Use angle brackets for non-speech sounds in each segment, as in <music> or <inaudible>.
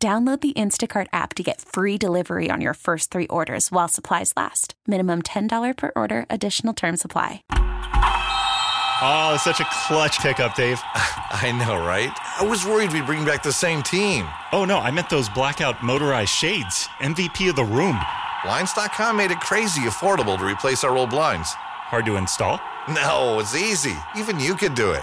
Download the Instacart app to get free delivery on your first three orders while supplies last. Minimum $10 per order, additional term supply. Oh, such a clutch pickup, Dave. <laughs> I know, right? I was worried we'd bring back the same team. Oh, no, I meant those blackout motorized shades. MVP of the room. Blinds.com made it crazy affordable to replace our old blinds. Hard to install? No, it's easy. Even you could do it.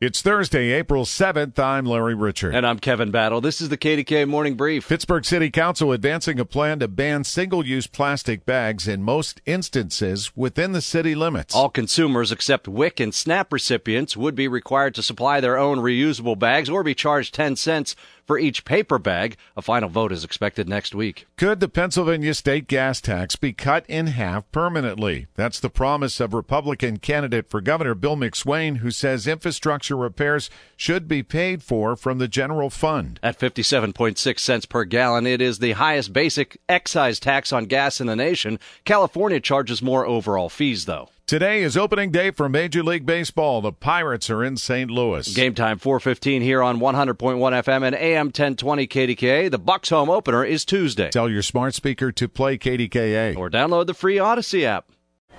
It's Thursday, April 7th. I'm Larry Richert. And I'm Kevin Battle. This is the KDK Morning Brief. Pittsburgh City Council advancing a plan to ban single use plastic bags in most instances within the city limits. All consumers except WIC and SNAP recipients would be required to supply their own reusable bags or be charged 10 cents for each paper bag. A final vote is expected next week. Could the Pennsylvania state gas tax be cut in half permanently? That's the promise of Republican candidate for governor Bill McSwain, who says infrastructure repairs should be paid for from the general fund. At 57.6 cents per gallon, it is the highest basic excise tax on gas in the nation. California charges more overall fees, though. Today is opening day for Major League Baseball. The Pirates are in St. Louis. Game time 4:15 here on 100.1 FM and AM 1020 KDKA. The Bucs home opener is Tuesday. Tell your smart speaker to play KDKA or download the free Audacy app.